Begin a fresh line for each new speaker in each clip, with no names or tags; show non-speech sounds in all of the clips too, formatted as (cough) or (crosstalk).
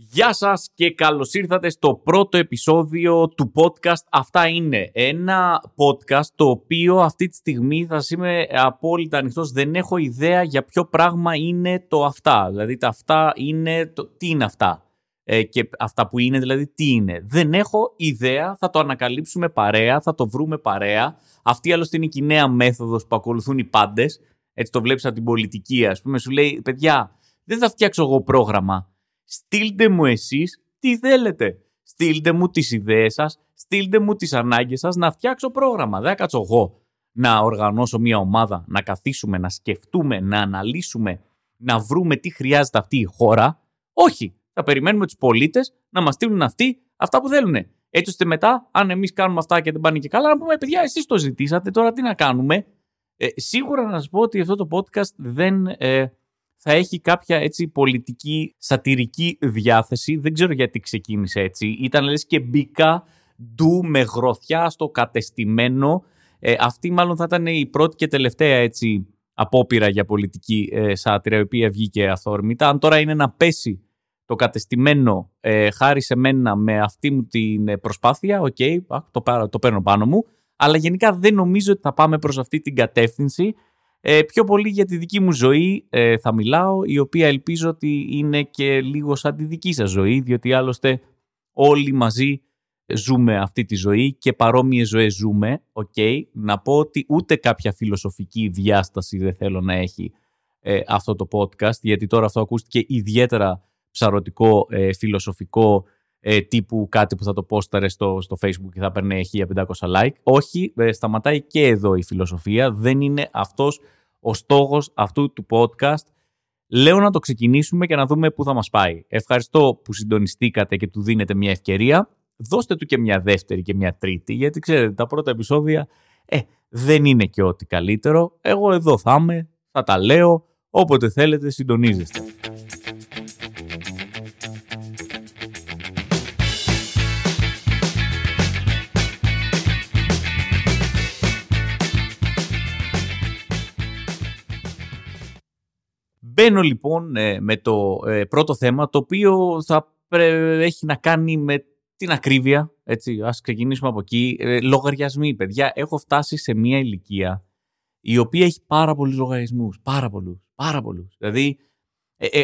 Γεια σας και καλώς ήρθατε στο πρώτο επεισόδιο του podcast. Αυτά είναι ένα podcast το οποίο αυτή τη στιγμή θα είμαι απόλυτα ανοιχτός. Δεν έχω ιδέα για ποιο πράγμα είναι το αυτά. Δηλαδή τα αυτά είναι... Το... Τι είναι αυτά. Ε, και αυτά που είναι δηλαδή τι είναι. Δεν έχω ιδέα, θα το ανακαλύψουμε παρέα, θα το βρούμε παρέα. Αυτή άλλωστε είναι η νέα μέθοδος που ακολουθούν οι πάντες. Έτσι το βλέπεις από την πολιτική ας πούμε. Σου λέει παιδιά δεν θα φτιάξω εγώ πρόγραμμα στείλτε μου εσείς τι θέλετε. Στείλτε μου τις ιδέες σας, στείλτε μου τις ανάγκες σας να φτιάξω πρόγραμμα. Δεν θα κάτσω εγώ να οργανώσω μια ομάδα, να καθίσουμε, να σκεφτούμε, να αναλύσουμε, να βρούμε τι χρειάζεται αυτή η χώρα. Όχι, θα περιμένουμε τους πολίτες να μας στείλουν αυτοί αυτά που θέλουν. Έτσι ώστε μετά, αν εμείς κάνουμε αυτά και δεν πάνε και καλά, να πούμε, παιδιά, εσείς το ζητήσατε, τώρα τι να κάνουμε. Ε, σίγουρα να σας πω ότι αυτό το podcast δεν ε, θα έχει κάποια έτσι πολιτική σατυρική διάθεση. Δεν ξέρω γιατί ξεκίνησε έτσι. Ήταν λες και μπήκα ντου με γροθιά στο κατεστημένο. Ε, αυτή μάλλον θα ήταν η πρώτη και τελευταία έτσι απόπειρα για πολιτική ε, σάτυρα η οποία βγήκε αθόρμητα. Αν τώρα είναι να πέσει το κατεστημένο ε, χάρη σε μένα με αυτή μου την ε, προσπάθεια, ok, okay, το, το παίρνω πάνω μου. Αλλά γενικά δεν νομίζω ότι θα πάμε προς αυτή την κατεύθυνση. Ε, πιο πολύ για τη δική μου ζωή ε, θα μιλάω, η οποία ελπίζω ότι είναι και λίγο σαν τη δική σας ζωή, διότι άλλωστε όλοι μαζί ζούμε αυτή τη ζωή και παρόμοιες ζωές ζούμε. Okay. Να πω ότι ούτε κάποια φιλοσοφική διάσταση δεν θέλω να έχει ε, αυτό το podcast, γιατί τώρα αυτό ακούστηκε ιδιαίτερα ψαρωτικό, ε, φιλοσοφικό, ε, τύπου κάτι που θα το πόσταρε στο, στο facebook και θα παίρνει 1500 like. Όχι, ε, σταματάει και εδώ η φιλοσοφία. Δεν είναι αυτός ο στόχος αυτού του podcast. Λέω να το ξεκινήσουμε και να δούμε πού θα μας πάει. Ευχαριστώ που συντονιστήκατε και του δίνετε μια ευκαιρία. Δώστε του και μια δεύτερη και μια τρίτη, γιατί ξέρετε τα πρώτα επεισόδια ε, δεν είναι και ό,τι καλύτερο. Εγώ εδώ θα είμαι, θα τα λέω, όποτε θέλετε συντονίζεστε. Μπαίνω λοιπόν ε, με το ε, πρώτο θέμα, το οποίο θα έχει να κάνει με την ακρίβεια. Έτσι, ας ξεκινήσουμε από εκεί. Ε, λογαριασμοί, παιδιά. Έχω φτάσει σε μια ηλικία η οποία έχει πάρα πολλούς λογαριασμούς. Πάρα πολλούς. Πάρα πολλούς. Δηλαδή,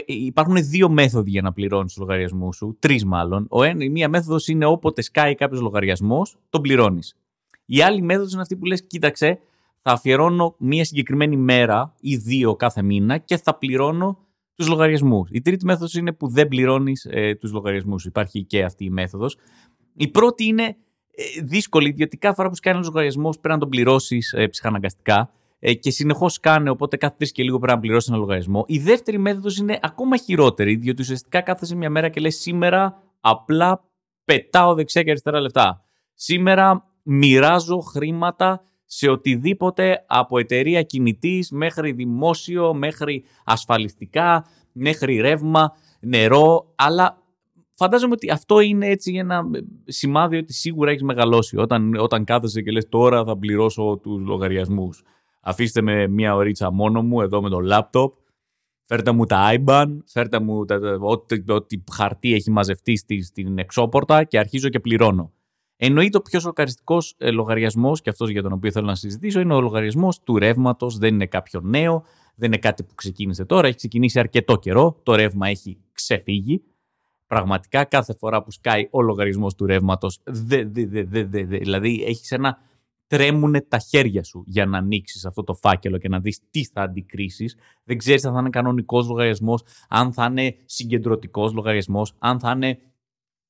υπάρχουν δύο μέθοδοι για να πληρώνεις τους λογαριασμούς σου. Τρεις μάλλον. Ο η μία μέθοδος είναι όποτε σκάει κάποιος λογαριασμός, τον πληρώνεις. Η άλλη μέθοδος είναι αυτή που λες: Κοίταξε, θα αφιερώνω μία συγκεκριμένη μέρα ή δύο κάθε μήνα και θα πληρώνω τους λογαριασμούς. Η τρίτη μέθοδος είναι που δεν πληρώνεις ε, τους λογαριασμούς. Υπάρχει και αυτή η μέθοδος. Η πρώτη είναι ε, δύσκολη, διότι κάθε φορά που σκάνει ένας λογαριασμός πρέπει να τον πληρώσεις ε, ψυχαναγκαστικά ε, και συνεχώς κάνει, οπότε κάθε τρεις και λίγο πρέπει να πληρώσεις ένα λογαριασμό. Η δεύτερη μέθοδος είναι ακόμα χειρότερη, διότι ουσιαστικά κάθεσαι μια μέρα και λες σήμερα απλά πετάω δεξιά και αριστερά λεφτά. Σήμερα μοιράζω χρήματα σε οτιδήποτε από εταιρεία κινητής μέχρι δημόσιο, μέχρι ασφαλιστικά, μέχρι ρεύμα, νερό, αλλά φαντάζομαι ότι αυτό είναι έτσι ένα σημάδι ότι σίγουρα έχεις μεγαλώσει όταν, όταν κάθεσαι και λες τώρα θα πληρώσω τους λογαριασμούς. Αφήστε με μια ωρίτσα μόνο μου εδώ με το λάπτοπ, φέρτε μου τα IBAN, φέρτε μου ό,τι, ό,τι χαρτί έχει μαζευτεί στην εξώπορτα και αρχίζω και πληρώνω. Εννοείται ο πιο σοκαριστικός ε, λογαριασμός, και αυτός για τον οποίο θέλω να συζητήσω, είναι ο λογαριασμός του ρεύματος. Δεν είναι κάποιο νέο, δεν είναι κάτι που ξεκίνησε τώρα. Έχει ξεκινήσει αρκετό καιρό. Το ρεύμα έχει ξεφύγει. Πραγματικά κάθε φορά που σκάει ο λογαριασμός του ρεύματος, δε, δε, δε, δε, δε, δηλαδή έχεις ένα. Τρέμουνε τα χέρια σου για να ανοίξεις αυτό το φάκελο και να δεις τι θα αντικρίσεις. Δεν ξέρεις αν θα είναι κανονικός λογαριασμός, αν θα είναι συγκεντρωτικός λογαριασμός, αν θα είναι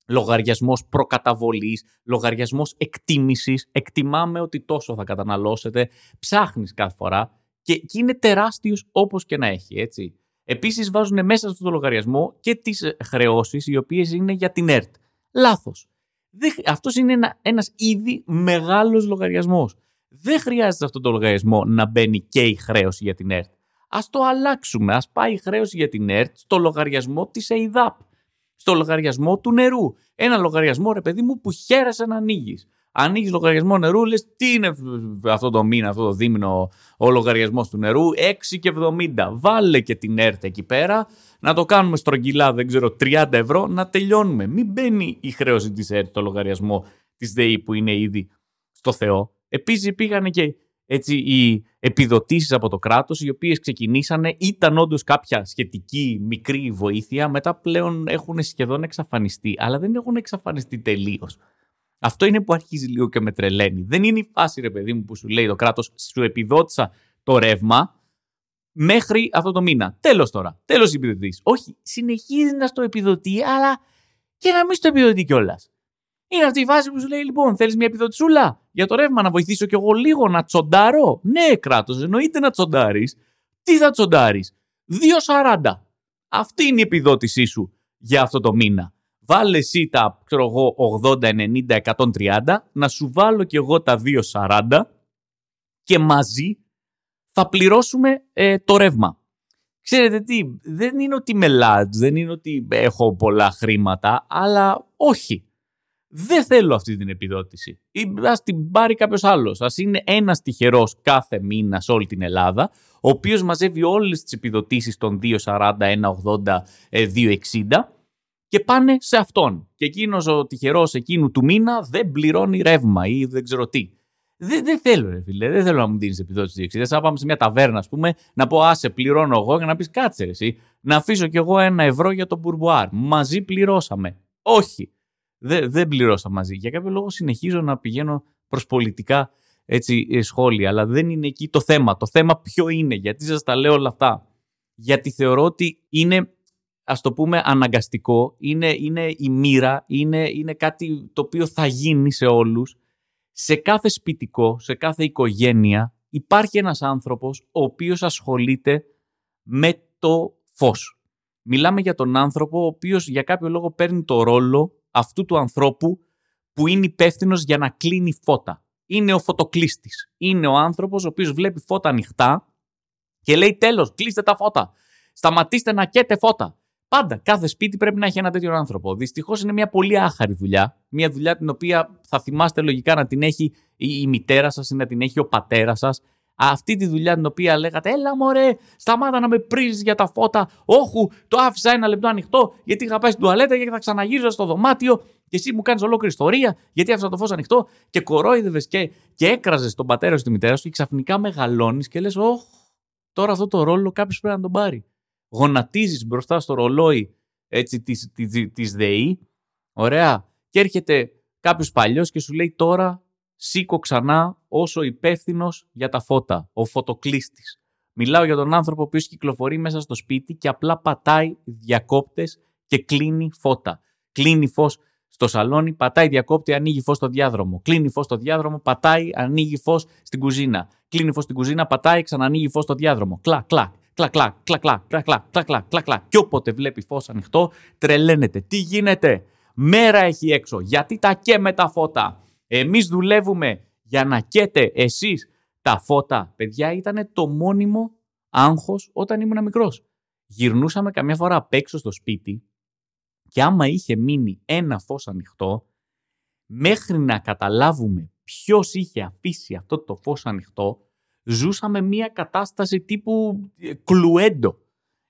λογαριασμός προκαταβολής, λογαριασμός εκτίμησης, εκτιμάμε ότι τόσο θα καταναλώσετε, ψάχνεις κάθε φορά και, και είναι τεράστιος όπως και να έχει, έτσι. Επίσης βάζουν μέσα στο λογαριασμό και τις ε, χρεώσεις οι οποίες είναι για την ΕΡΤ. Λάθος. αυτός είναι ένα, ένας ήδη μεγάλος λογαριασμός. Δεν χρειάζεται αυτό το λογαριασμό να μπαίνει και η χρέωση για την ΕΡΤ. Ας το αλλάξουμε, ας πάει η χρέωση για την ΕΡΤ στο λογαριασμό της ΕΙΔΑΠ στο λογαριασμό του νερού. Ένα λογαριασμό, ρε παιδί μου, που χαίρεσαι να ανοίγεις. Ανοίγεις λογαριασμό νερού, λες τι είναι αυτό το μήνα, αυτό το δίμηνο ο λογαριασμός του νερού, 6 και 70. Βάλε και την ΕΡΤ εκεί πέρα, να το κάνουμε στρογγυλά, δεν ξέρω, 30 ευρώ, να τελειώνουμε. Μην μπαίνει η χρέωση της ΕΡΤ στο λογαριασμό της ΔΕΗ που είναι ήδη στο Θεό. Επίσης πήγανε και έτσι, οι επιδοτήσεις από το κράτος, οι οποίες ξεκινήσανε, ήταν όντως κάποια σχετική μικρή βοήθεια, μετά πλέον έχουν σχεδόν εξαφανιστεί, αλλά δεν έχουν εξαφανιστεί τελείως. Αυτό είναι που αρχίζει λίγο και με τρελαίνει. Δεν είναι η φάση, ρε παιδί μου, που σου λέει το κράτος, σου επιδότησα το ρεύμα μέχρι αυτό το μήνα. Τέλος τώρα. Τέλος η επιδοτής. Όχι, συνεχίζει να στο επιδοτεί, αλλά και να μην στο επιδοτεί κιόλας. Είναι αυτή η φάση που σου λέει: Λοιπόν, θέλεις μια επιδοτησούλα; Για το ρεύμα, να βοηθήσω κι εγώ λίγο να τσοντάρω. Ναι, κράτος, εννοείται να τσοντάρεις. Τι θα τσοντάρεις, 2,40. Αυτή είναι η επιδότησή σου για αυτό το μήνα. Βάλε εσύ τα, ξέρω εγώ, 80, 90, 130, να σου βάλω κι εγώ τα 2,40 και μαζί θα πληρώσουμε ε, το ρεύμα. Ξέρετε τι, δεν είναι ότι με δεν είναι ότι έχω πολλά χρήματα, αλλά όχι δεν θέλω αυτή την επιδότηση. Α την πάρει κάποιος άλλος. Α είναι ένας τυχερός κάθε μήνα σε όλη την Ελλάδα, ο οποίος μαζεύει όλες τις επιδοτήσεις των 2,40, 1,80, 2,60 και πάνε σε αυτόν. Και εκείνος ο τυχερός εκείνου του μήνα δεν πληρώνει ρεύμα ή δεν ξέρω τι. Δεν, δεν θέλω, ρε φίλε, δεν θέλω να μου δίνεις επιδότηση 2,60. Θα πάμε σε μια ταβέρνα, ας πούμε, να πω άσε, πληρώνω εγώ και να πεις κάτσε, εσύ, να αφήσω κι εγώ ένα ευρώ για τον μπουρμπουάρ. Μαζί πληρώσαμε. Όχι δεν, δεν πληρώσα μαζί. Για κάποιο λόγο συνεχίζω να πηγαίνω προς πολιτικά έτσι, ε, σχόλια, αλλά δεν είναι εκεί το θέμα. Το θέμα ποιο είναι, γιατί σας τα λέω όλα αυτά. Γιατί θεωρώ ότι είναι, ας το πούμε, αναγκαστικό, είναι, είναι η μοίρα, είναι, είναι κάτι το οποίο θα γίνει σε όλους. Σε κάθε σπιτικό, σε κάθε οικογένεια υπάρχει ένας άνθρωπος ο οποίος ασχολείται με το φως. Μιλάμε για τον άνθρωπο ο οποίος για κάποιο λόγο παίρνει το ρόλο αυτού του ανθρώπου που είναι υπεύθυνος για να κλείνει φώτα. Είναι ο φωτοκλήστη. Είναι ο άνθρωπος ο οποίος βλέπει φώτα ανοιχτά και λέει: Τέλος, κλείστε τα φώτα. Σταματήστε να καίτε φώτα. Πάντα, κάθε σπίτι πρέπει να έχει ένα τέτοιο άνθρωπο. Δυστυχώς είναι μια πολύ άχαρη δουλειά. Μια δουλειά την οποία θα θυμάστε λογικά να την έχει η μητέρα σας ή να την έχει ο πατέρας σας αυτή τη δουλειά την οποία λέγατε, έλα μωρέ, σταμάτα να με πρίζεις για τα φώτα, όχου, το άφησα ένα λεπτό ανοιχτό γιατί είχα πάει στην τουαλέτα και θα ξαναγύριζα στο δωμάτιο και εσύ μου κάνεις ολόκληρη ιστορία γιατί άφησα το φως ανοιχτό και κορόιδευες και, και έκραζες τον πατέρα σου τη μητέρα σου και ξαφνικά μεγαλώνεις και λες, όχ, τώρα αυτό το ρόλο κάποιος πρέπει να τον πάρει. Γονατίζεις μπροστά στο ρολόι έτσι, της, της, της ΔΕΗ, ωραία, και έρχεται κάποιος παλιός και σου λέει τώρα σήκω ξανά όσο υπεύθυνο για τα φώτα, ο φωτοκλήστη. Μιλάω για τον άνθρωπο που κυκλοφορεί μέσα στο σπίτι και απλά πατάει διακόπτες και κλείνει φώτα. Κλείνει φως στο σαλόνι, πατάει διακόπτη, ανοίγει φως στο διάδρομο. Κλείνει φως στο διάδρομο, πατάει, ανοίγει φως στην κουζίνα. Κλείνει φως στην κουζίνα, πατάει, ξανανοίγει φως στο διάδρομο. Κλακ, κλακ, κλακ, κλακ, κλακ, κλακ, κλακ, κλακ, κλακ, κλακ, κλακ. Και όποτε βλέπει φως ανοιχτό, τρελαίνεται. Τι γίνεται, μέρα έχει έξω, γιατί τα και με τα φώτα. Εμείς δουλεύουμε για να καίτε εσείς τα φώτα. Παιδιά, ήταν το μόνιμο άγχος όταν ήμουν μικρός. Γυρνούσαμε καμιά φορά απ' έξω στο σπίτι και άμα είχε μείνει ένα φως ανοιχτό, μέχρι να καταλάβουμε ποιος είχε αφήσει αυτό το φως ανοιχτό, ζούσαμε μια κατάσταση τύπου ε, κλουέντο.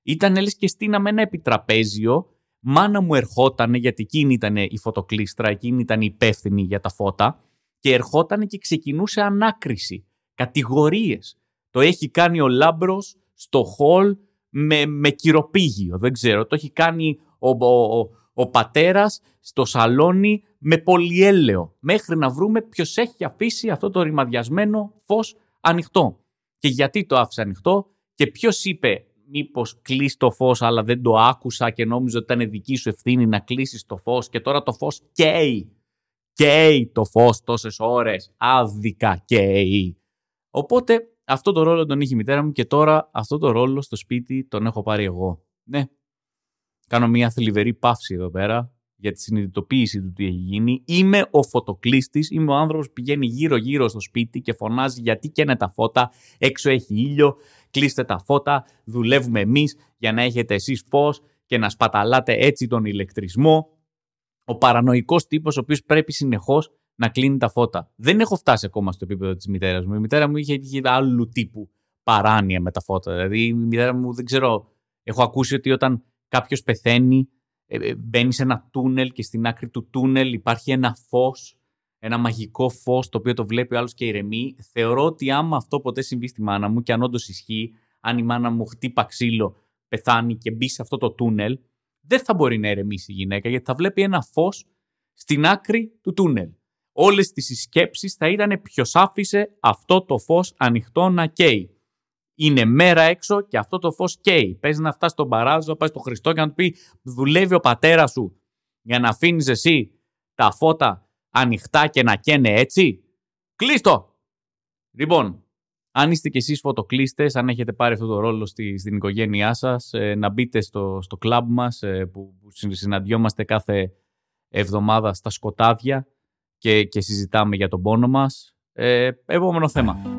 Ήταν λες και στείναμε ένα επιτραπέζιο μάνα μου ερχόταν, γιατί εκείνη ήταν η φωτοκλίστρα, εκείνη ήταν η υπεύθυνη για τα φώτα, και ερχόταν και ξεκινούσε ανάκριση, κατηγορίες. Το έχει κάνει ο Λάμπρος στο χολ με, με κυροπήγιο, δεν ξέρω. Το έχει κάνει ο, ο, ο, πατέρας στο σαλόνι με πολυέλαιο, μέχρι να βρούμε ποιος έχει αφήσει αυτό το ρημαδιασμένο φως ανοιχτό. Και γιατί το άφησε ανοιχτό και ποιος είπε μήπως κλείσει το φως, αλλά δεν το άκουσα και νόμιζα ότι ήταν δική σου ευθύνη να κλείσεις το φως και τώρα το φως καίει. Καίει το φως τόσες ώρες. Άδικα καίει. Οπότε αυτό το ρόλο τον είχε η μητέρα μου και τώρα αυτό το ρόλο στο σπίτι τον έχω πάρει εγώ. Ναι. Κάνω μια θλιβερή παύση εδώ πέρα για τη συνειδητοποίηση του τι έχει γίνει. Είμαι ο φωτοκλήστη, είμαι ο άνθρωπος που πηγαίνει γύρω-γύρω στο σπίτι και φωνάζει γιατί καίνε τα φώτα, έξω έχει ήλιο, κλείστε τα φώτα, δουλεύουμε εμείς για να έχετε εσείς φως και να σπαταλάτε έτσι τον ηλεκτρισμό. Ο παρανοϊκός τύπος ο οποίος πρέπει συνεχώς να κλείνει τα φώτα. Δεν έχω φτάσει ακόμα στο επίπεδο της μητέρας μου. Η μητέρα μου είχε, είχε άλλου τύπου παράνοια με τα φώτα. Δηλαδή, η μητέρα μου δεν ξέρω. Έχω ακούσει ότι όταν κάποιος πεθαίνει, ε, ε, μπαίνεις σε ένα τούνελ και στην άκρη του τούνελ υπάρχει ένα φως, ένα μαγικό φως το οποίο το βλέπει ο άλλος και ηρεμεί. Θεωρώ ότι άμα αυτό ποτέ συμβεί στη μάνα μου και αν όντως ισχύει, αν η μάνα μου χτύπα ξύλο, πεθάνει και μπει σε αυτό το τούνελ, δεν θα μπορεί να ηρεμήσει η γυναίκα γιατί θα βλέπει ένα φως στην άκρη του τούνελ. Όλες τις συσκέψεις θα ήταν ποιος άφησε αυτό το φως ανοιχτό να καίει. Είναι μέρα έξω και αυτό το φως καίει. Παίζει να φτάσεις στον παράδεισο, να πάει στο Χριστό και να του πει δουλεύει ο πατέρας σου για να αφήνεις εσύ τα φώτα ανοιχτά και να καίνε έτσι; Κλείστο! Λοιπόν, αν είστε κι εσείς φωτοκλήστες, αν έχετε πάρει αυτό το ρόλο στη, στην οικογένειά σας, ε, να μπείτε στο, στο κλαμπ μας ε, που, που συναντιόμαστε κάθε εβδομάδα στα σκοτάδια και, και συζητάμε για τον πόνο μας. Ε, επόμενο θέμα.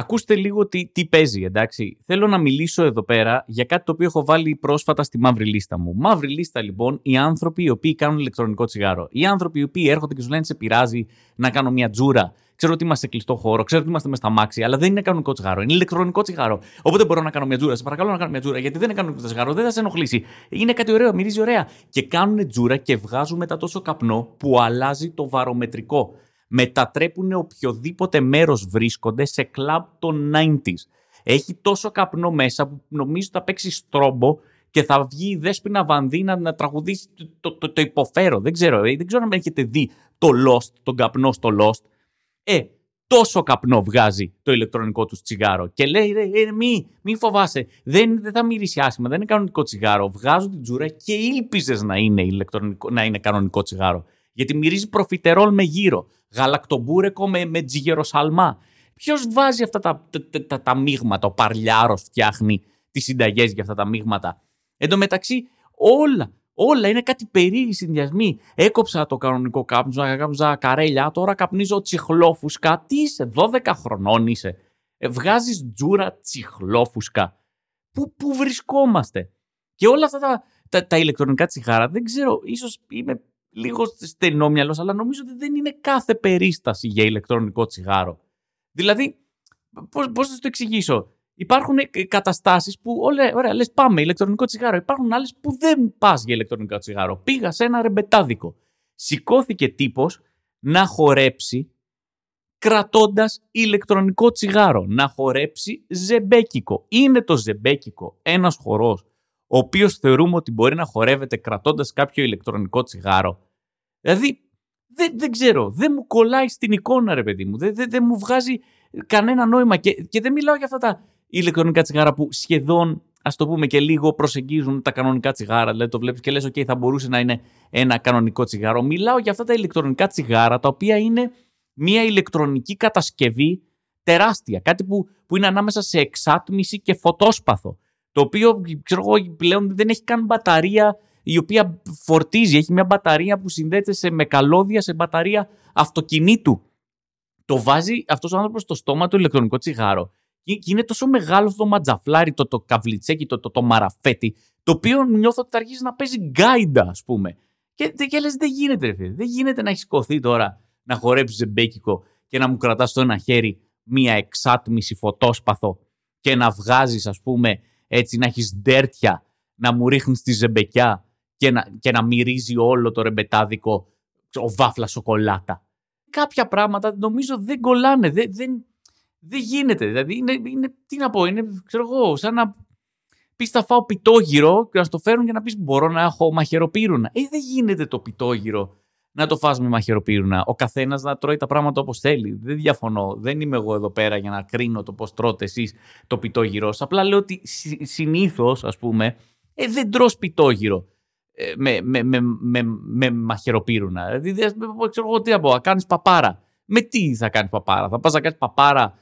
Ακούστε λίγο τι, τι παίζει, εντάξει. Θέλω να μιλήσω εδώ πέρα για κάτι το οποίο έχω βάλει πρόσφατα στη μαύρη λίστα μου. Μαύρη λίστα, λοιπόν, οι άνθρωποι οι οποίοι κάνουν ηλεκτρονικό τσιγάρο. Οι άνθρωποι οι οποίοι έρχονται και σου λένε σε πειράζει να κάνω μια τζούρα. Ξέρω ότι είμαστε σε κλειστό χώρο, ξέρω ότι είμαστε μες στα μάξι, αλλά δεν είναι κανονικό τσιγάρο. Είναι ηλεκτρονικό τσιγάρο. Οπότε μπορώ να κάνω μια τζούρα. Σε παρακαλώ να κάνω μια τζούρα, γιατί δεν είναι κανονικό τσιγάρο, δεν θα σε ενοχλήσει. Είναι κάτι ωραίο, μυρίζει ωραία. Και κάνουν τζούρα και βγάζουν μετά τόσο καπνό που αλλάζει το βαρομετρικό μετατρέπουν οποιοδήποτε μέρος βρίσκονται σε κλαμπ των 90s. Έχει τόσο καπνό μέσα που νομίζω θα παίξει στρόμπο και θα βγει η Δέσποινα Βανδίνα να τραγουδήσει το, το, το, υποφέρω. Δεν ξέρω, ε, δεν ξέρω αν έχετε δει το Lost, τον καπνό στο Lost. Ε, τόσο καπνό βγάζει το ηλεκτρονικό τους τσιγάρο. Και λέει, ε, μη, μη φοβάσαι, δεν, δεν θα μυρίσει άσχημα, δεν είναι κανονικό τσιγάρο. Βγάζω την τζούρα και ήλπιζες να είναι, ηλεκτρονικό, να είναι κανονικό τσιγάρο. Γιατί μυρίζει προφιτερόλ με γύρο γαλακτομπούρεκο με, με τζιγεροσαλμά. Ποιος βάζει αυτά τα, τα, τα, τα μείγματα, ο Παρλιάρος φτιάχνει τις συνταγές για αυτά τα μείγματα. Εν τω μεταξύ, όλα, όλα είναι κάτι περίεργοι συνδυασμοί. Έκοψα το κανονικό κάπνισμα, έκαψα καρέλια, τώρα καπνίζω τσιχλόφουσκα. Τι είσαι, 12 χρονών είσαι. Ε, Βγάζεις τζούρα τσιχλόφουσκα. Πού, πού βρισκόμαστε; Και όλα αυτά τα, τα, τα ηλεκτρονικά τσιγάρα, δεν ξέρω, ίσως είμαι λίγο στενόμυαλο, αλλά νομίζω ότι δεν είναι κάθε περίσταση για ηλεκτρονικό τσιγάρο. Δηλαδή, πώς, πώς θα το εξηγήσω; Υπάρχουν καταστάσεις που, ωραία, ωραία λες πάμε ηλεκτρονικό τσιγάρο. Υπάρχουν άλλες που δεν πας για ηλεκτρονικό τσιγάρο. Πήγα σε ένα ρεμπετάδικο. Σηκώθηκε τύπος να χορέψει κρατώντας ηλεκτρονικό τσιγάρο. Να χορέψει ζεμπέκικο. Είναι το ζεμπέκικο ένας χορός ο οποίος θεωρούμε ότι μπορεί να χορεύεται κρατώντας κάποιο ηλεκτρονικό τσιγάρο. Δηλαδή, δεν, δεν ξέρω, δεν μου κολλάει στην εικόνα, ρε παιδί μου. Δεν, δεν, δεν μου βγάζει κανένα νόημα. Και, και δεν μιλάω για αυτά τα ηλεκτρονικά τσιγάρα που σχεδόν, ας το πούμε, και λίγο προσεγγίζουν τα κανονικά τσιγάρα. Δηλαδή, το βλέπεις και λες: OK, θα μπορούσε να είναι ένα κανονικό τσιγάρο. Μιλάω για αυτά τα ηλεκτρονικά τσιγάρα, τα οποία είναι μια ηλεκτρονική κατασκευή τεράστια. Κάτι που, που είναι ανάμεσα σε εξάτμιση και φωτόσπαθο το οποίο ξέρω εγώ πλέον δεν έχει καν μπαταρία η οποία φορτίζει. Έχει μια μπαταρία που συνδέεται σε, με καλώδια σε μπαταρία αυτοκινήτου. Το βάζει αυτός ο άνθρωπος στο στόμα του ηλεκτρονικό τσιγάρο και είναι τόσο μεγάλο αυτό το ματζαφλάρι, το, το καβλιτσέκι, το, το, το μαραφέτι, το οποίο νιώθω ότι θα αρχίσει να παίζει γκάιντα, ας πούμε. Και, και λες, δεν γίνεται, ρε φίλε. Δεν γίνεται να έχεις σηκωθεί τώρα να χορέψεις ζεϊμπέκικο και να μου κρατάς στο ένα χέρι μία εξάτμιση φωτόσπαθο και να βγάζεις, ας πούμε, έτσι να έχεις ντέρτια, να μου ρίχνεις τη ζεμπεκιά και να, και να μυρίζει όλο το ρεμπετάδικο ο βάφλα σοκολάτα. Κάποια πράγματα νομίζω δεν κολλάνε, δεν, δεν, δεν γίνεται. Δηλαδή είναι, είναι, τι να πω, είναι ξέρω εγώ, σαν να πεις θα φάω πιτόγυρο και να στο φέρουν και να πεις μπορώ να έχω μαχαιροπύρουνα. Ε, δεν γίνεται το πιτόγυρο να το φας με μαχαιροπύρουνα. Ο καθένας να τρώει τα πράγματα όπως θέλει. Δεν διαφωνώ. Δεν είμαι εγώ εδώ πέρα για να κρίνω το πώς τρώτε εσείς το πιτόγυρο. Απλά λέω ότι συνήθως, ας πούμε, ε, δεν τρώ πιτόγυρο ε, με, με, με, με, με μαχαιροπύρουνα. Δηλαδή, ξέρω εγώ τι να πω, κάνεις παπάρα. Με τι θα κάνεις παπάρα, θα πας να κάνεις παπάρα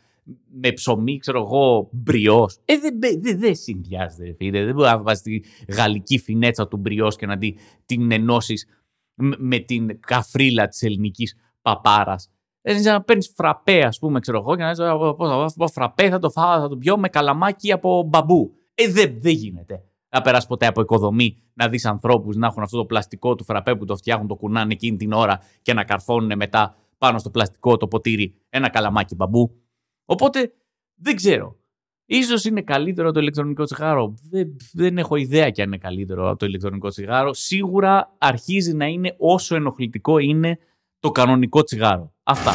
με ψωμί, ξέρω εγώ, μπριός; Ε, δεν δε, δε συνδυάζεται, φίλε. Δεν μπορεί να βάζεις τη γαλλική φινέτσα του μπριός και να την, την ενώσεις με την καφρίλα της ελληνικής παπάρας. Έτσι να παίρνεις φραπέ, ας πούμε, ξέρω εγώ, και να λες: Πώ θα φραπέ, θα το φάω, θα το πιω με καλαμάκι από μπαμπού. Ε, δεν δε γίνεται. Θα περάσεις ποτέ από οικοδομή να δεις ανθρώπους να έχουν αυτό το πλαστικό του φραπέ που το φτιάχνουν, το κουνάνε εκείνη την ώρα και να καρφώνουν μετά πάνω στο πλαστικό το ποτήρι ένα καλαμάκι μπαμπού. Οπότε δεν ξέρω. Ίσως είναι καλύτερο το ηλεκτρονικό τσιγάρο. Δεν, δεν έχω ιδέα και αν είναι καλύτερο το ηλεκτρονικό τσιγάρο. Σίγουρα αρχίζει να είναι όσο ενοχλητικό είναι το κανονικό τσιγάρο. Αυτά.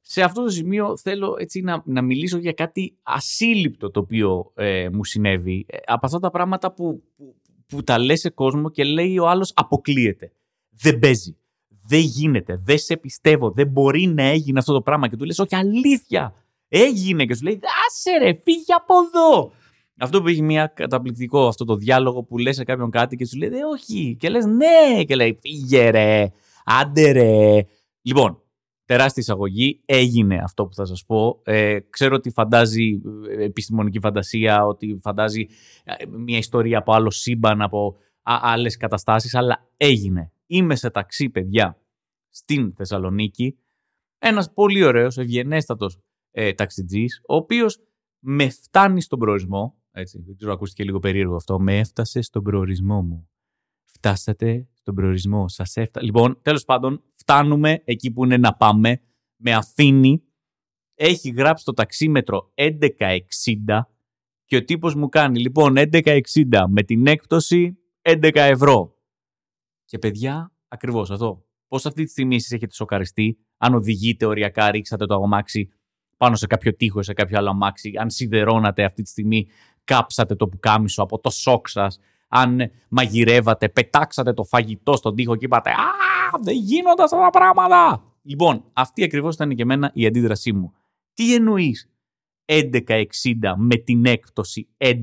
Σε αυτό το σημείο θέλω έτσι να, να μιλήσω για κάτι ασύλληπτο το οποίο ε, μου συνέβη. Ε, από αυτά τα πράγματα που, που, που τα λέει σε κόσμο και λέει ο άλλος αποκλείεται. Δεν παίζει. Δεν γίνεται. Δεν σε πιστεύω. Δεν μπορεί να έγινε αυτό το πράγμα. Και του λες όχι αλήθεια. Έγινε. Και σου λέει άσε ρε φύγε από εδώ. Αυτό που έχει μια καταπληκτικό αυτό το διάλογο που λες σε κάποιον κάτι και σου λέει όχι. Και λες ναι. Και λέει φύγε ρε. Άντε ρε. Λοιπόν, τεράστια εισαγωγή. Έγινε αυτό που θα σας πω. Ε, ξέρω ότι φαντάζει ε, επιστημονική φαντασία, ότι φαντάζει ε, μια ιστορία από άλλο σύμπαν, από άλλες καταστάσεις, αλλά έγινε. Είμαι σε ταξί, παιδιά, στην Θεσσαλονίκη. Ένας πολύ ωραίος, ευγενέστατος ε, ταξιτζής, ο οποίος με φτάνει στον προορισμό. Έτσι, δεν ξέρω, ακούστηκε λίγο περίεργο αυτό. Με έφτασε στον προορισμό μου. Φτάσατε στον προορισμό. Σας έφτασε. Λοιπόν, τέλος πάντων, φτάνουμε εκεί που είναι να πάμε. Με αφήνει. Έχει γράψει το ταξίμετρο 1160 και ο τύπος μου κάνει λοιπόν 1160 με την έκπτωση 11 ευρώ. Και παιδιά, ακριβώς αυτό. Πώς αυτή τη στιγμή εσείς έχετε σοκαριστεί, αν οδηγείτε οριακά, ρίξατε το αμάξι πάνω σε κάποιο τείχο, σε κάποιο άλλο αμάξι, αν σιδερώνατε αυτή τη στιγμή, κάψατε το πουκάμισο από το σοκ σας, αν μαγειρεύατε, πετάξατε το φαγητό στον τοίχο και είπατε «Α, δεν γίνονται αυτά τα πράγματα». Λοιπόν, αυτή ακριβώς ήταν και εμένα η αντίδρασή μου. Τι εννοείς 11.60 με την έκπτωση 11.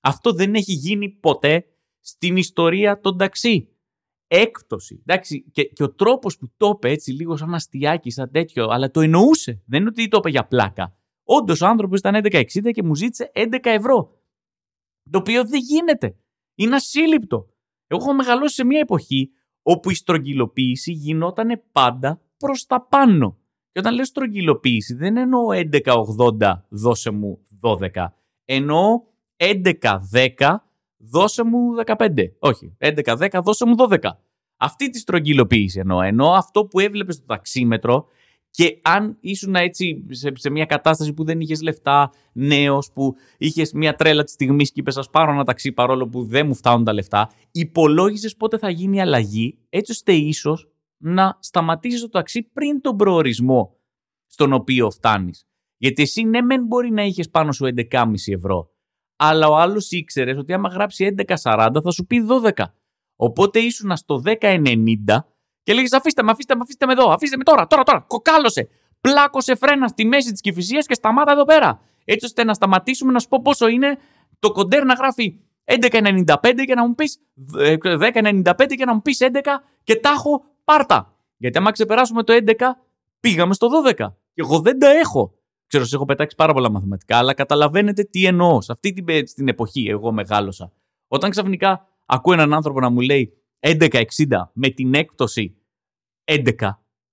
Αυτό δεν έχει γίνει ποτέ στην ιστορία των ταξί. Έκπτωση. Εντάξει, και, και ο τρόπος που το είπε έτσι λίγο σαν αστιάκι, σαν τέτοιο, αλλά το εννοούσε. Δεν είναι ότι το είπε για πλάκα. Όντως ο άνθρωπος ήταν 11.60 και μου ζήτησε 11 ευρώ. Το οποίο δεν γίνεται. Είναι ασύλληπτο. Εγώ έχω μεγαλώσει σε μια εποχή όπου η στρογγυλοποίηση γινόταν πάντα προς τα πάνω. Και όταν λέω στρογγυλοποίηση δεν εννοώ 1180 δώσε μου 12. Εννοώ 1110 δώσε μου 15. Όχι, 1110 δώσε μου 12. Αυτή τη στρογγυλοποίηση εννοώ. Εννοώ αυτό που έβλεπες στο ταξίμετρο και αν ήσουν έτσι σε, σε μια κατάσταση που δεν είχες λεφτά, νέος, που είχες μια τρέλα της στιγμής και είπες: Α πάρω ένα ταξί παρόλο που δεν μου φτάνουν τα λεφτά, υπολόγιζε πότε θα γίνει η αλλαγή, έτσι ώστε ίσως να σταματήσεις το ταξί πριν τον προορισμό στον οποίο φτάνεις. Γιατί εσύ ναι, μεν μπορεί να είχες πάνω σου 11,5 ευρώ, αλλά ο άλλος ήξερε ότι άμα γράψει 11,40 θα σου πει 12. Οπότε ήσουν στο 10,90 και λέγεις: Αφήστε με, αφήστε με, αφήστε με εδώ, αφήστε με τώρα, τώρα, τώρα. Κοκάλωσε. Πλάκωσε φρένα στη μέση της κυφυσίας και σταμάτα εδώ πέρα. Έτσι ώστε να σταματήσουμε να σου πω πόσο είναι το κοντέρ να γράφει 11,95 και να μου πεις 10,95 και να μου πεις 11 και τα έχω πάρτα. Γιατί άμα ξεπεράσουμε το 11, πήγαμε στο 12. Και εγώ δεν τα έχω. Ξέρω, σε έχω πετάξει πάρα πολλά μαθηματικά, αλλά καταλαβαίνετε τι εννοώ. Σε αυτή την, την εποχή εγώ μεγάλωσα. Όταν ξαφνικά ακούω έναν άνθρωπο να μου λέει 11,60 με την έκπτωση 11,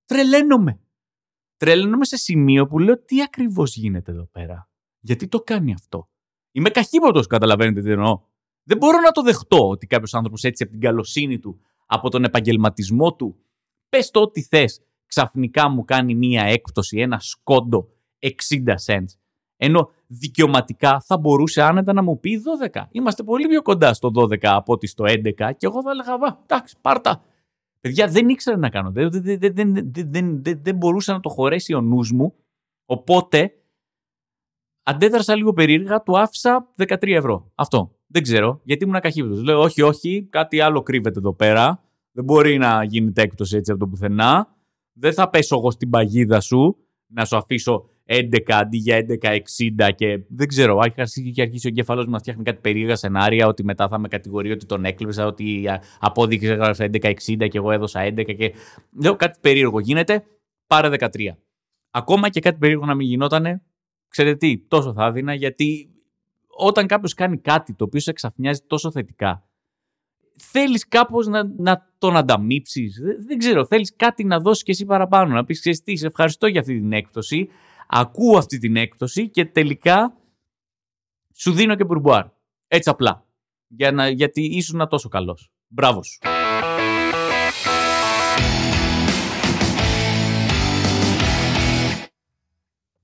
τρελαίνομαι. Τρελαίνομαι σε σημείο που λέω τι ακριβώς γίνεται εδώ πέρα; Γιατί το κάνει αυτό; Είμαι καχύποτο, καταλαβαίνετε τι εννοώ. Δεν μπορώ να το δεχτώ ότι κάποιος άνθρωπος έτσι από την καλοσύνη του, από τον επαγγελματισμό του, πες το ό,τι θες, ξαφνικά μου κάνει μία έκπτωση, ένα σκόντο 60 cents. Ενώ δικαιωματικά θα μπορούσε άνετα να μου πει 12. Είμαστε πολύ πιο κοντά στο 12 από ότι στο 11 και εγώ θα έλεγα, βα, εντάξει, πάρτα. Παιδιά, δεν ήξερα να κάνω. Δεν, δεν, δεν, δεν, δεν, δεν μπορούσε να το χωρέσει ο νους μου. Οπότε, αντέδρασα λίγο περίεργα, του άφησα 13 ευρώ. Αυτό. Δεν ξέρω, γιατί ήμουν ακαχύπητος. Λέω, όχι, όχι, κάτι άλλο κρύβεται εδώ πέρα. Δεν μπορεί να γίνεται έκπτωση έτσι από το πουθενά. Δεν θα πέσω εγώ στην παγίδα σου να σου αφήσω 11 αντί για 11-60 και δεν ξέρω, έχει αρχίσει ο εγκέφαλό μου να φτιάχνει κάτι περίεργα σενάρια ότι μετά θα με κατηγορεί ότι τον έκλειψα, ότι απόδειξε έγραψε 11-60 και εγώ έδωσα 11 και λέω κάτι περίεργο γίνεται, πάρε 13. Ακόμα και κάτι περίεργο να μην γινότανε, ξέρετε τι, τόσο θα έδινα γιατί όταν κάποιος κάνει κάτι το οποίο σε εξαφνιάζει τόσο θετικά, θέλεις κάπως να, να τον ανταμείψεις. Δεν, δεν ξέρω, θέλεις κάτι να δώσεις και εσύ παραπάνω. Να πεις, ξέρεις τι, σε ευχαριστώ για αυτή την έκπτωση. Ακούω αυτή την έκπτωση και τελικά σου δίνω και μπουρμπουάρ. Έτσι απλά. Για να, γιατί ήσουν τόσο καλός. Μπράβο σου.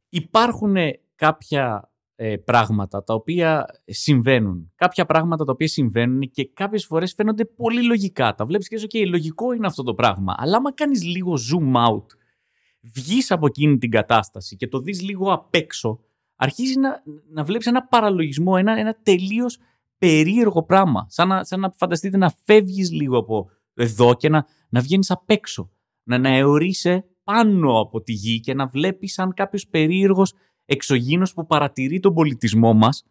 Υπάρχουν κάποια ε, πράγματα τα οποία συμβαίνουν. Κάποια πράγματα τα οποία συμβαίνουν και κάποιες φορές φαίνονται πολύ λογικά. Τα βλέπεις και λες, OK, λογικό είναι αυτό το πράγμα. Αλλά άμα κάνεις λίγο zoom out, βγεις από εκείνη την κατάσταση και το δεις λίγο απ' έξω, αρχίζει να, να βλέπεις ένα παραλογισμό, ένα, ένα τελείως περίεργο πράγμα. Σαν να, σαν να φανταστείτε να φεύγεις λίγο από εδώ και να, να βγαίνεις απ' έξω. Να, να αιωρείσαι πάνω από τη γη και να βλέπεις σαν κάποιος περίεργος εξωγήινος που παρατηρεί τον πολιτισμό μας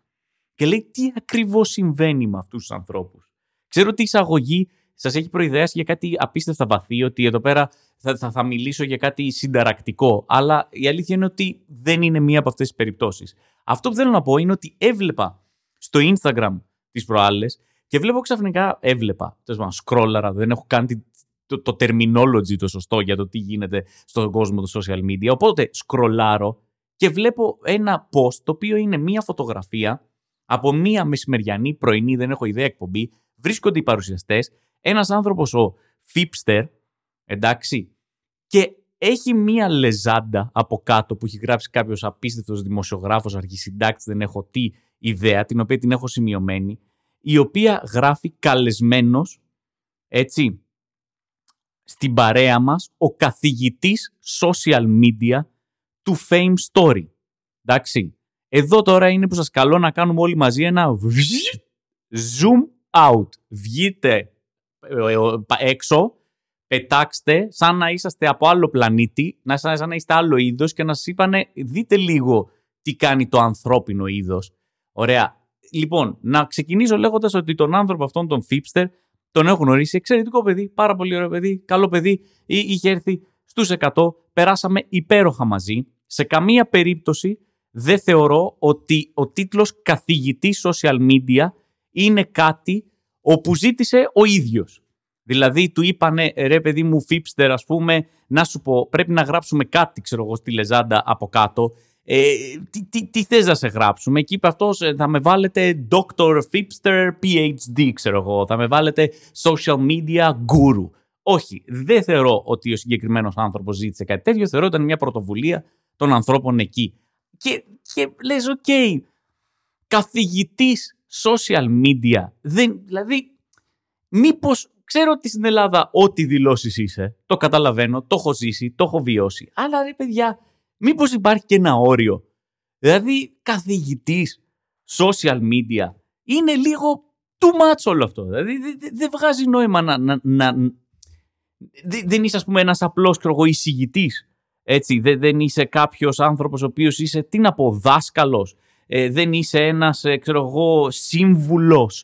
και λέει τι ακριβώς συμβαίνει με αυτούς τους ανθρώπους; Ξέρω ότι η εισαγωγή σας έχει προειδεάσει για κάτι απίστευτα βαθύ, ότι εδώ πέρα θα, θα, θα μιλήσω για κάτι συνταρακτικό, αλλά η αλήθεια είναι ότι δεν είναι μία από αυτές τις περιπτώσεις. Αυτό που θέλω να πω είναι ότι έβλεπα στο Instagram τις προάλλες και βλέπω ξαφνικά, έβλεπα, τέλος σκρόλαρα, δεν έχω κάνει το, το terminology το σωστό για το τι γίνεται στον κόσμο του social media, οπότε σκρολάρω και βλέπω ένα post το οποίο είναι μία φωτογραφία από μία μεσημεριανή πρωινή, δεν έχω ιδέα εκπομπή, βρίσκονται οι παρουσιαστές, ένας άνθρωπος ο Fipster, εντάξει, και έχει μία λεζάντα από κάτω που έχει γράψει κάποιος απίστευτος δημοσιογράφος, αρχισυντάκτης, δεν έχω τι ιδέα, την οποία την έχω σημειωμένη, η οποία γράφει καλεσμένος, έτσι, στην παρέα μας, ο καθηγητής social media του Fame Story. Εντάξει. Εδώ τώρα είναι που σας καλώ να κάνουμε όλοι μαζί ένα zoom out. Βγείτε ε, ε, έξω, πετάξτε σαν να είσαστε από άλλο πλανήτη, να σαν να είστε άλλο είδος και να σας είπανε δείτε λίγο τι κάνει το ανθρώπινο είδος. Ωραία. Λοιπόν, να ξεκινήσω λέγοντας ότι τον άνθρωπο αυτόν, τον Fipster, τον έχω γνωρίσει. Εξαιρετικό παιδί, πάρα πολύ ωραίο παιδί, καλό παιδί. Είχε έρθει στους 100, περάσαμε υπέροχα μαζί σε καμία περίπτωση δεν θεωρώ ότι ο τίτλος καθηγητής social media είναι κάτι όπου ζήτησε ο ίδιος. Δηλαδή του είπανε ρε παιδί μου φίπστερ ας πούμε να σου πω πρέπει να γράψουμε κάτι ξέρω εγώ στη λεζάντα από κάτω ε, τι, τι, τι θες να σε γράψουμε; Και είπε αυτός ε, θα με βάλετε Dr. Fipster PhD ξέρω εγώ θα με βάλετε social media guru όχι, δεν θεωρώ ότι ο συγκεκριμένος άνθρωπος ζήτησε κάτι τέτοιο θεωρώ ότι ήταν μια πρωτοβουλία των ανθρώπων εκεί. Και, και λες, ok, okay, καθηγητής social media, δεν, δηλαδή, μήπως, ξέρω ότι στην Ελλάδα ό,τι δηλώσεις είσαι, το καταλαβαίνω, το έχω ζήσει, το έχω βιώσει, αλλά ρε παιδιά, μήπως υπάρχει και ένα όριο. Δηλαδή, καθηγητής social media, είναι λίγο too much όλο αυτό. Δηλαδή, δεν βγάζει νόημα να, να, να, δεν είσαι, ας πούμε, ένας απλός εισηγητής έτσι, δεν, δεν είσαι κάποιος άνθρωπος ο οποίος είσαι, τι να πω, δάσκαλος. Ε, δεν είσαι ένας, ε, ξέρω εγώ, σύμβουλος.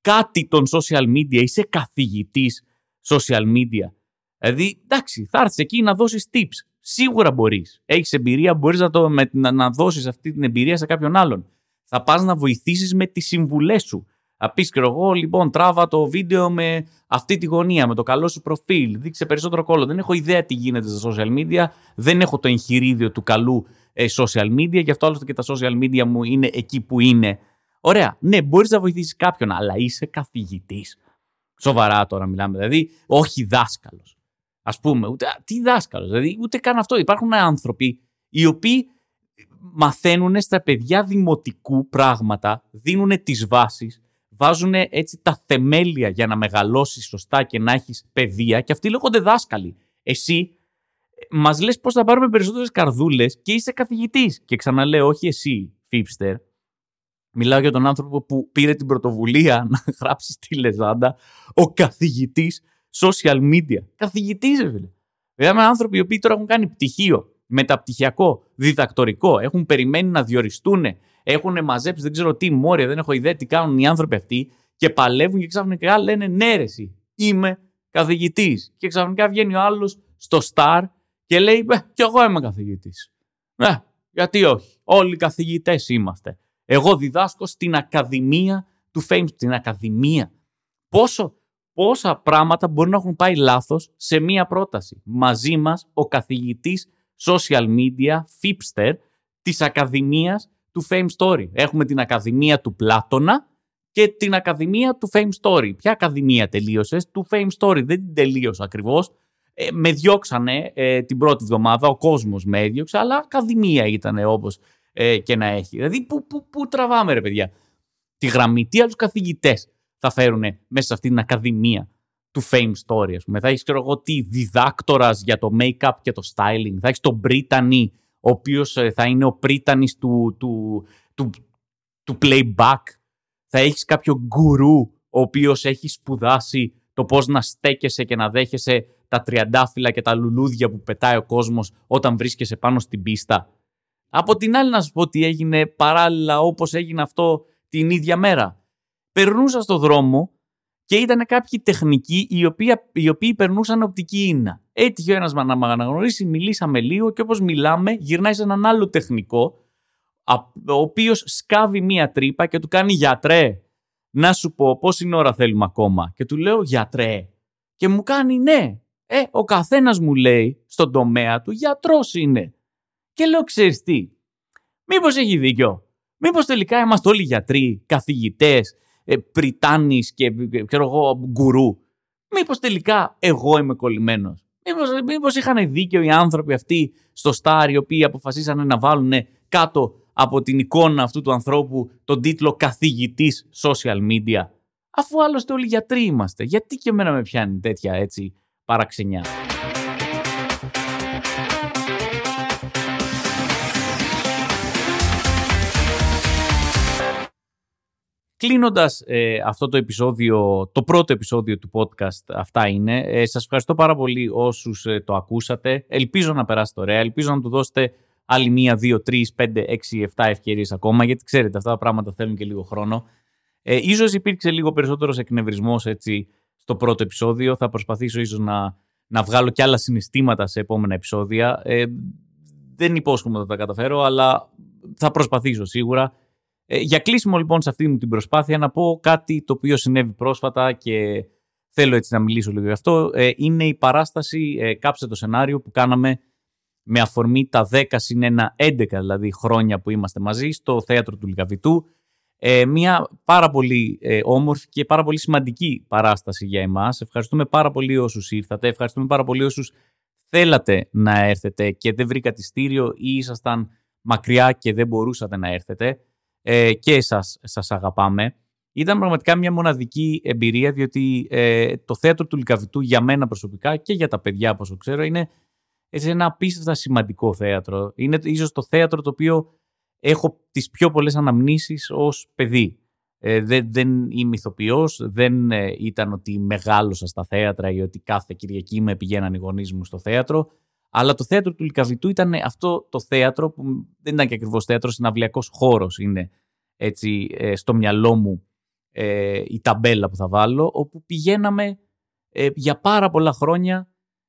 Κάτι των social media, είσαι καθηγητής social media. Δηλαδή, εντάξει, θα έρθεις εκεί να δώσεις tips. Σίγουρα μπορείς. Έχεις εμπειρία, μπορείς να, το, να, να δώσεις αυτή την εμπειρία σε κάποιον άλλον. Θα πας να βοηθήσεις με τις συμβουλές σου. Θα πεις και εγώ, λοιπόν, τράβα το βίντεο με αυτή τη γωνία, με το καλό σου προφίλ. Δείξε περισσότερο κόλλο. Δεν έχω ιδέα τι γίνεται στα social media. Δεν έχω το εγχειρίδιο του καλού ε, social media. Γι' αυτό άλλωστε και τα social media μου είναι εκεί που είναι. Ωραία. Ναι, μπορείς να βοηθήσεις κάποιον, αλλά είσαι καθηγητής. Σοβαρά τώρα μιλάμε. Δηλαδή, όχι δάσκαλος. Α πούμε, ούτε, τι δάσκαλος. Δηλαδή, ούτε καν αυτό. Υπάρχουν άνθρωποι οι οποίοι μαθαίνουν στα παιδιά δημοτικού πράγματα, δίνουν τις βάσεις βάζουν έτσι τα θεμέλια για να μεγαλώσεις σωστά και να έχεις παιδεία και αυτοί λέγονται δάσκαλοι. Εσύ μας λες πώς θα πάρουμε περισσότερες καρδούλες και είσαι καθηγητής. Και ξαναλέω, όχι εσύ, Φίπστερ. Μιλάω για τον άνθρωπο που πήρε την πρωτοβουλία (laughs) να γράψει στη Λεζάντα ο καθηγητής social media. Καθηγητής, βέβαια. Δηλαδή, άνθρωποι οι οποίοι τώρα έχουν κάνει πτυχίο, μεταπτυχιακό, διδακτορικό, έχουν περιμένει να διοριστούν έχουν μαζέψει δεν ξέρω τι μόρια, δεν έχω ιδέα τι κάνουν οι άνθρωποι αυτοί και παλεύουν και ξαφνικά λένε ναι, ρε, εσύ, είμαι καθηγητής. Και ξαφνικά βγαίνει ο άλλος στο Star και λέει, ε, Κι εγώ είμαι καθηγητής. Ναι, γιατί όχι. Όλοι καθηγητές είμαστε. Εγώ διδάσκω στην Ακαδημία του Fame, στην Ακαδημία. Πόσο, πόσα πράγματα μπορεί να έχουν πάει λάθος σε μία πρόταση. Μαζί μας ο καθηγητής social media, Fipster, της Ακαδημίας του Fame Story. Έχουμε την Ακαδημία του Πλάτωνα και την Ακαδημία του Fame Story. Ποια Ακαδημία τελείωσες; Του Fame Story. Δεν την τελείωσα ακριβώς. Ε, με διώξανε ε, την πρώτη εβδομάδα, ο κόσμος με έδιωξε, αλλά Ακαδημία ήταν όπως ε, και να έχει. Δηλαδή, πού, πού, πού τραβάμε ρε παιδιά. Τη γραμμή, τι άλλους καθηγητές θα φέρουν μέσα σε αυτή την Ακαδημία του Fame Story, ας πούμε. Θα έχεις, ξέρω εγώ, τι διδάκτορας για το make-up και το styling. Θα έχεις τον Brittany, ο οποίος θα είναι ο Πρίτανης του, του, του, του playback θα έχεις κάποιο γκουρού ο οποίος έχει σπουδάσει το πώς να στέκεσαι και να δέχεσαι τα τριαντάφυλλα και τα λουλούδια που πετάει ο κόσμος όταν βρίσκεσαι πάνω στην πίστα. Από την άλλη να σου πω τι έγινε παράλληλα όπως έγινε αυτό την ίδια μέρα. Περνούσα στο δρόμο και ήταν κάποιοι τεχνικοί οι οποίοι, οι οποίοι περνούσαν οπτική ίνα. Έτυχε ο ένας να με αναγνωρίσει, μιλήσαμε λίγο και όπως μιλάμε γυρνάει σε έναν άλλο τεχνικό ο οποίος σκάβει μία τρύπα και του κάνει γιατρέ. Να σου πω πόση ώρα θέλουμε ακόμα. Και του λέω γιατρέ. Και μου κάνει ναι. Ε, ο καθένας μου λέει στον τομέα του γιατρός είναι. Και λέω ξέρεις τι. Μήπως έχει δίκιο; Μήπως τελικά είμαστε όλοι γιατροί, καθηγητές, ε, πριτάνης και ε, ξέρω εγώ γκουρού; Μήπως τελικά εγώ είμαι κολλημένος; Μήπως είχαν δίκιο οι άνθρωποι αυτοί στο Στάρ οι οποίοι αποφασίσανε να βάλουν κάτω από την εικόνα αυτού του ανθρώπου τον τίτλο καθηγητής social media; Αφού άλλωστε όλοι γιατροί είμαστε. Γιατί και εμένα με πιάνει τέτοια έτσι παραξενιά. Κλείνοντας ε, αυτό το επεισόδιο, το πρώτο επεισόδιο του podcast, αυτά είναι. Ε, σας ευχαριστώ πάρα πολύ όσους ε, το ακούσατε. Ελπίζω να περάσετε ωραία, ελπίζω να του δώσετε άλλη μία, δύο, τρεις, πέντε, έξι, εφτά ευκαιρίες ακόμα, γιατί ξέρετε, αυτά τα πράγματα θέλουν και λίγο χρόνο. Ε, ίσως υπήρξε λίγο περισσότερος εκνευρισμός έτσι στο πρώτο επεισόδιο. Θα προσπαθήσω ίσως να, να βγάλω και άλλα συναισθήματα σε επόμενα επεισόδια. Ε, δεν υπόσχομαι ότι θα τα καταφέρω, αλλά θα προσπαθήσω σίγουρα. Ε, για κλείσιμο λοιπόν σε αυτή μου την προσπάθεια να πω κάτι το οποίο συνέβη πρόσφατα και θέλω έτσι να μιλήσω λίγο γι' αυτό. Ε, είναι η παράσταση ε, «Κάψε το σενάριο» που κάναμε με αφορμή τα 10 συν 1, 11 δηλαδή χρόνια που είμαστε μαζί στο θέατρο του Λικαβητού. Ε, μια πάρα πολύ ε, όμορφη και πάρα πολύ σημαντική παράσταση για εμάς. Ευχαριστούμε πάρα πολύ όσους ήρθατε, ευχαριστούμε πάρα πολύ όσους θέλατε να έρθετε και δεν βρήκατε στήριο ή ήσασταν μακριά και δεν μπορούσατε να έρθετε ε, και εσάς σας αγαπάμε. Ήταν πραγματικά μια μοναδική εμπειρία διότι ε, το θέατρο του Λικαβητού για μένα προσωπικά και για τα παιδιά όπως ξέρω είναι έτσι, ένα απίστευτα σημαντικό θέατρο. Είναι ίσως το θέατρο το οποίο έχω τις πιο πολλές αναμνήσεις ως παιδί. Ε, δεν, δεν είμαι ηθοποιός, δεν ε, ήταν ότι μεγάλωσα στα θέατρα ή ότι κάθε Κυριακή με πηγαίναν οι γονείς μου στο θέατρο. Αλλά το θέατρο του Λικαβητού ήταν αυτό το θέατρο που δεν ήταν και ακριβώς θέατρο, συναυλιακός χώρος είναι έτσι ε, στο μυαλό μου ε, η ταμπέλα που θα βάλω, όπου πηγαίναμε ε, για πάρα πολλά χρόνια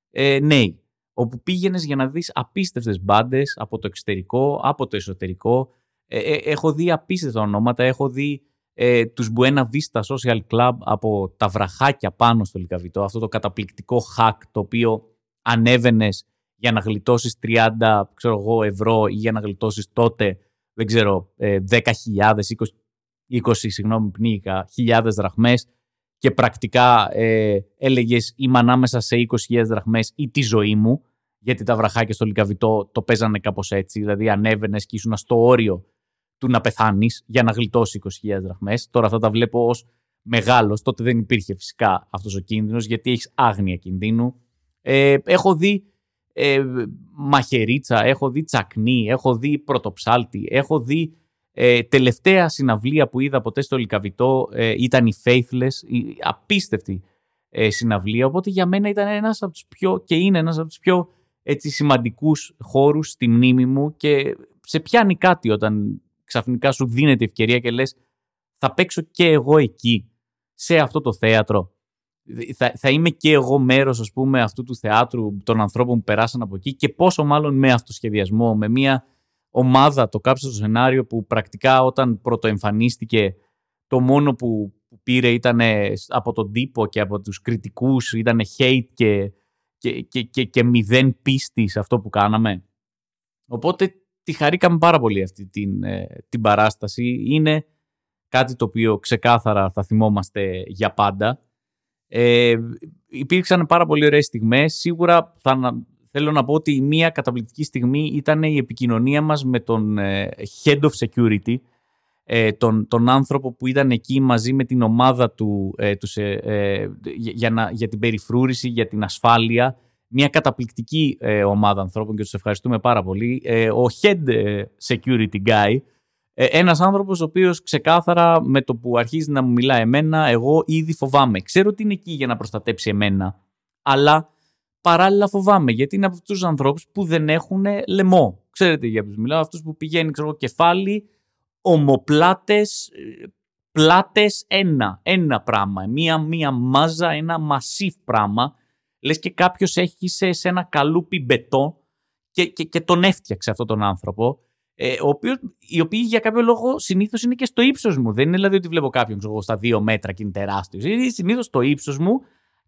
ε, νέοι. Όπου πήγαινες για να δεις απίστευτες μπάντες από το εξωτερικό, από το εσωτερικό. Ε, ε, έχω δει απίστευτα ονόματα, έχω δει ε, τους Buena Vista Social Club από τα βραχάκια πάνω στο Λικαβιτό, αυτό το καταπληκτικό hack το οποίο ανέβαινες για να γλιτώσεις 30 ξέρω εγώ, ευρώ ή για να γλιτώσεις τότε, δεν ξέρω, 10.000, 20, 20 συγγνώμη πνίγηκα, χιλιάδες δραχμές και πρακτικά ε, έλεγες είμαι ανάμεσα σε 20.000 δραχμές ή τη ζωή μου γιατί τα βραχάκια στο Λικαβιτό το παίζανε κάπως έτσι. Δηλαδή ανέβαινες και ήσουν στο όριο του να πεθάνεις για να γλιτώσεις 20.000 δραχμές. Τώρα αυτά τα βλέπω ως μεγάλος. Τότε δεν υπήρχε φυσικά αυτός ο κίνδυνος γιατί έχεις άγνοια κινδύνου. Ε, έχω δει ε, μαχαιρίτσα, έχω δει τσακνί, έχω δει πρωτοψάλτη, έχω δει ε, τελευταία συναυλία που είδα ποτέ στο Λικαβιτό ε, ήταν η Faithless, η απίστευτη ε, συναυλία, οπότε για μένα ήταν ένας από τους πιο, και είναι ένας από τους πιο έτσι σημαντικούς χώρους στη μνήμη μου και σε πιάνει κάτι όταν ξαφνικά σου δίνεται ευκαιρία και λες θα παίξω και εγώ εκεί, σε αυτό το θέατρο. Θα, θα είμαι και εγώ μέρος ας πούμε αυτού του θεάτρου των ανθρώπων που περάσαν από εκεί και πόσο μάλλον με αυτοσχεδιασμό, με μια ομάδα το κάψε στο σενάριο που πρακτικά όταν πρωτοεμφανίστηκε το μόνο που που πήρε ήταν από τον τύπο και από τους κριτικούς, ήταν hate και, και, και, και, και μηδέν πίστη σε αυτό που κάναμε. Οπότε τη χαρήκαμε πάρα πολύ αυτή την, ε, την παράσταση. Είναι κάτι το οποίο ξεκάθαρα θα θυμόμαστε για πάντα. Ε, υπήρξαν πάρα πολύ ωραίες στιγμές. Σίγουρα θα, θέλω να πω ότι η μία καταπληκτική στιγμή ήταν η επικοινωνία μας με τον ε, Head of Security, ε, τον, τον άνθρωπο που ήταν εκεί μαζί με την ομάδα του ε, τους, ε, για, να, για την περιφρούρηση, για την ασφάλεια. Μια καταπληκτική ομάδα ανθρώπων και τους ευχαριστούμε πάρα πολύ. ο Head Security Guy, ένας άνθρωπος ο οποίος ξεκάθαρα με το που αρχίζει να μου μιλά εμένα, εγώ ήδη φοβάμαι. Ξέρω ότι είναι εκεί για να προστατέψει εμένα, αλλά παράλληλα φοβάμαι γιατί είναι από αυτούς τους ανθρώπους που δεν έχουν λαιμό. Ξέρετε για ποιους μιλάω, αυτούς που πηγαίνει ξέρω, κεφάλι, ομοπλάτες, πλάτες ένα. Ένα πράγμα. Μία, μία μάζα, ένα μασίφ πράγμα. Λες και κάποιος έχει σε, σε ένα καλούπι μπετό και, και, και τον έφτιαξε αυτόν τον άνθρωπο. Ε, ο οποίος, οι οποίοι για κάποιο λόγο συνήθως είναι και στο ύψος μου. Δεν είναι δηλαδή ότι βλέπω κάποιον ξέρω, στα δύο μέτρα και είναι τεράστιος. Είναι συνήθως στο ύψος μου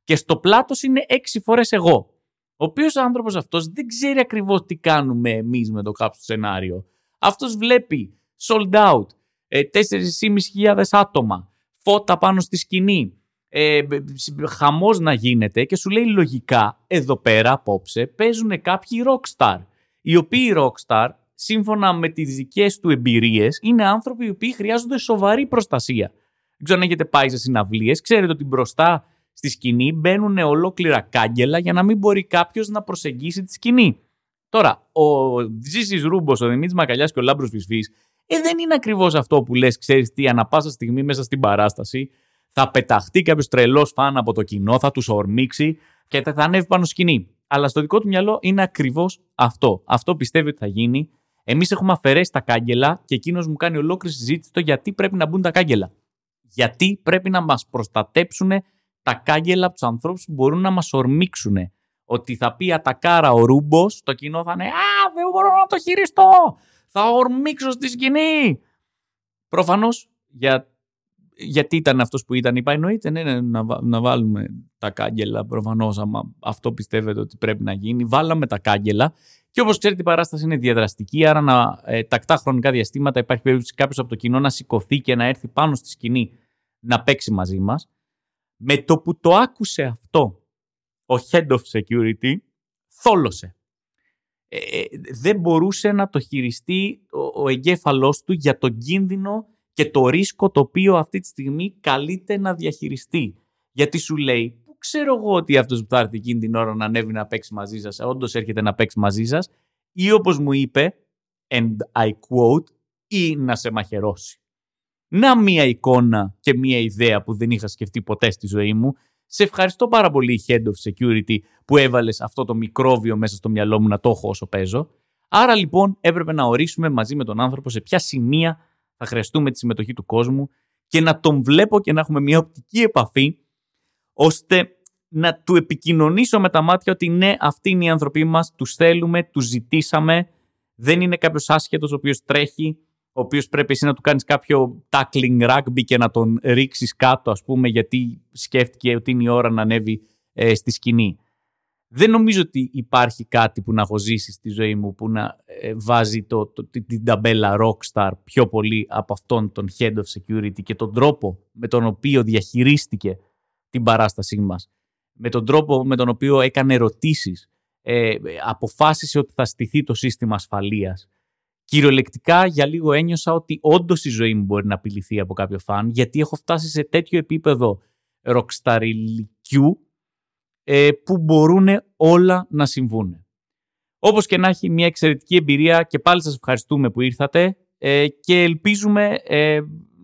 και στο πλάτος είναι έξι φορές εγώ. Ο οποίος άνθρωπος αυτός δεν ξέρει ακριβώς τι κάνουμε εμείς με το κάποιο σενάριο. Αυτός βλέπει sold out, 4.500 ε, άτομα, φώτα πάνω στη σκηνή, ε, χαμός να γίνεται και σου λέει λογικά εδώ πέρα απόψε παίζουν κάποιοι rockstar. Οι οποίοι rockstar σύμφωνα με τις δικές του εμπειρίες είναι άνθρωποι οι οποίοι χρειάζονται σοβαρή προστασία. Δεν ξέρω αν έχετε πάει σε συναυλίες, ξέρετε ότι μπροστά στη σκηνή μπαίνουν ολόκληρα κάγκελα για να μην μπορεί κάποιος να προσεγγίσει τη σκηνή. Τώρα, ο Τζίσι Ρούμπος, ο Δημήτρης Μακαλιάς και ο Λάμπρος Φυσφή, ε, δεν είναι ακριβώς αυτό που λες, ξέρεις τι, ανα πάσα στιγμή μέσα στην παράσταση θα πεταχτεί κάποιος τρελός φαν από το κοινό, θα τους ορμήξει και θα ανέβει πάνω σκηνή. Αλλά στο δικό του μυαλό είναι ακριβώς αυτό. Αυτό πιστεύει ότι θα γίνει. Εμείς έχουμε αφαιρέσει τα κάγκελα και εκείνος μου κάνει ολόκληρη συζήτηση το γιατί πρέπει να μπουν τα κάγκελα. Γιατί πρέπει να μας προστατέψουν τα κάγκελα από τους ανθρώπους που μπορούν να μας ορμήξουν. Ότι θα πει ατακάρα ο Ρούμπος, το κοινό θα είναι Α, δεν μπορώ να το χειριστώ! Θα ορμήξω στη σκηνή! Προφανώς για, γιατί ήταν αυτός που ήταν, είπα εννοείται ναι, ναι, να, να βάλουμε τα κάγκελα. Προφανώς, άμα αυτό πιστεύετε ότι πρέπει να γίνει, βάλαμε τα κάγκελα. Και όπως ξέρετε, η παράσταση είναι διαδραστική, άρα να, ε, τακτά χρονικά διαστήματα υπάρχει περίπτωση κάποιος από το κοινό να σηκωθεί και να έρθει πάνω στη σκηνή να παίξει μαζί μας. Με το που το άκουσε αυτό ο Head of Security, θόλωσε. Ε, ε, δεν μπορούσε να το χειριστεί ο, ο εγκέφαλός του για τον κίνδυνο και το ρίσκο το οποίο αυτή τη στιγμή καλείται να διαχειριστεί. Γιατί σου λέει, πού ξέρω εγώ ότι αυτός που θα έρθει εκείνη την ώρα να ανέβει να παίξει μαζί σας, όντως έρχεται να παίξει μαζί σας, ή όπως μου είπε, and I quote, ή να σε μαχαιρώσει. Να μία εικόνα και μία ιδέα που δεν είχα σκεφτεί ποτέ στη ζωή μου. Σε ευχαριστώ πάρα πολύ, Head of Security, που έβαλες αυτό το μικρόβιο μέσα στο μυαλό μου να το έχω όσο παίζω. Άρα λοιπόν έπρεπε να ορίσουμε μαζί με τον άνθρωπο σε ποια σημεία θα χρειαστούμε τη συμμετοχή του κόσμου και να τον βλέπω και να έχουμε μια οπτική επαφή ώστε να του επικοινωνήσω με τα μάτια ότι ναι, αυτοί είναι οι άνθρωποι μας, τους θέλουμε, τους ζητήσαμε, δεν είναι κάποιος άσχετος ο οποίος τρέχει, ο οποίος πρέπει εσύ να του κάνεις κάποιο tackling rugby και να τον ρίξεις κάτω ας πούμε γιατί σκέφτηκε ότι είναι η ώρα να ανέβει ε, στη σκηνή. Δεν νομίζω ότι υπάρχει κάτι που να έχω ζήσει στη ζωή μου που να ε, βάζει το, το, την ταμπέλα rockstar πιο πολύ από αυτόν τον head of security και τον τρόπο με τον οποίο διαχειρίστηκε την παράστασή μας. Με τον τρόπο με τον οποίο έκανε ερωτήσεις, ε, αποφάσισε ότι θα στηθεί το σύστημα ασφαλείας Κυριολεκτικά για λίγο ένιωσα ότι όντως η ζωή μου μπορεί να απειληθεί από κάποιο φαν, γιατί έχω φτάσει σε τέτοιο επίπεδο ροκσταριλικιού ε, που μπορούν όλα να συμβούν. Όπως και να έχει μια εξαιρετική εμπειρία και πάλι σας ευχαριστούμε που ήρθατε ε, και ελπίζουμε ε,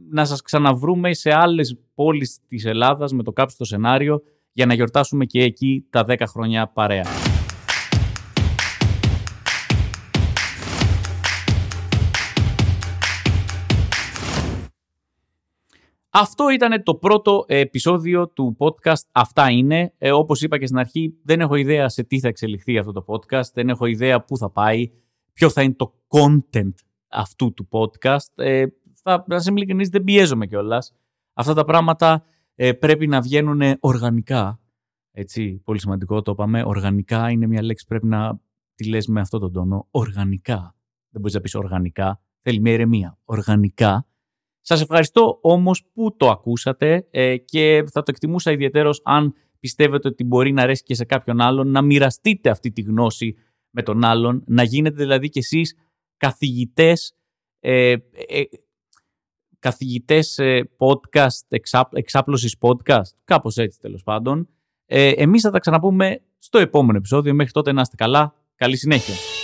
να σας ξαναβρούμε σε άλλες πόλεις της Ελλάδας με το κάψιμο σενάριο για να γιορτάσουμε και εκεί τα 10 χρόνια παρέα. Αυτό ήταν το πρώτο επεισόδιο του podcast. Αυτά είναι. Ε, όπως είπα και στην αρχή, δεν έχω ιδέα σε τι θα εξελιχθεί αυτό το podcast. Δεν έχω ιδέα πού θα πάει, ποιο θα είναι το content αυτού του podcast. Ε, θα, να σε ειλικρινής, δεν πιέζομαι κιόλας. Αυτά τα πράγματα ε, πρέπει να βγαίνουν οργανικά. Έτσι, πολύ σημαντικό το είπαμε. Οργανικά είναι μια λέξη που πρέπει να τη λες με αυτόν τον τόνο. Οργανικά. Δεν μπορείς να πεις οργανικά. Θέλει μια ηρεμία. Οργανικά. Σας ευχαριστώ όμως που το ακούσατε ε, και θα το εκτιμούσα ιδιαίτερος αν πιστεύετε ότι μπορεί να αρέσει και σε κάποιον άλλον, να μοιραστείτε αυτή τη γνώση με τον άλλον, να γίνετε δηλαδή κι εσείς καθηγητές, ε, ε, καθηγητές ε, podcast, εξάπ, εξάπλωσης podcast, κάπως έτσι τέλος πάντων. Ε, εμείς θα τα ξαναπούμε στο επόμενο επεισόδιο. Μέχρι τότε να είστε καλά. Καλή συνέχεια.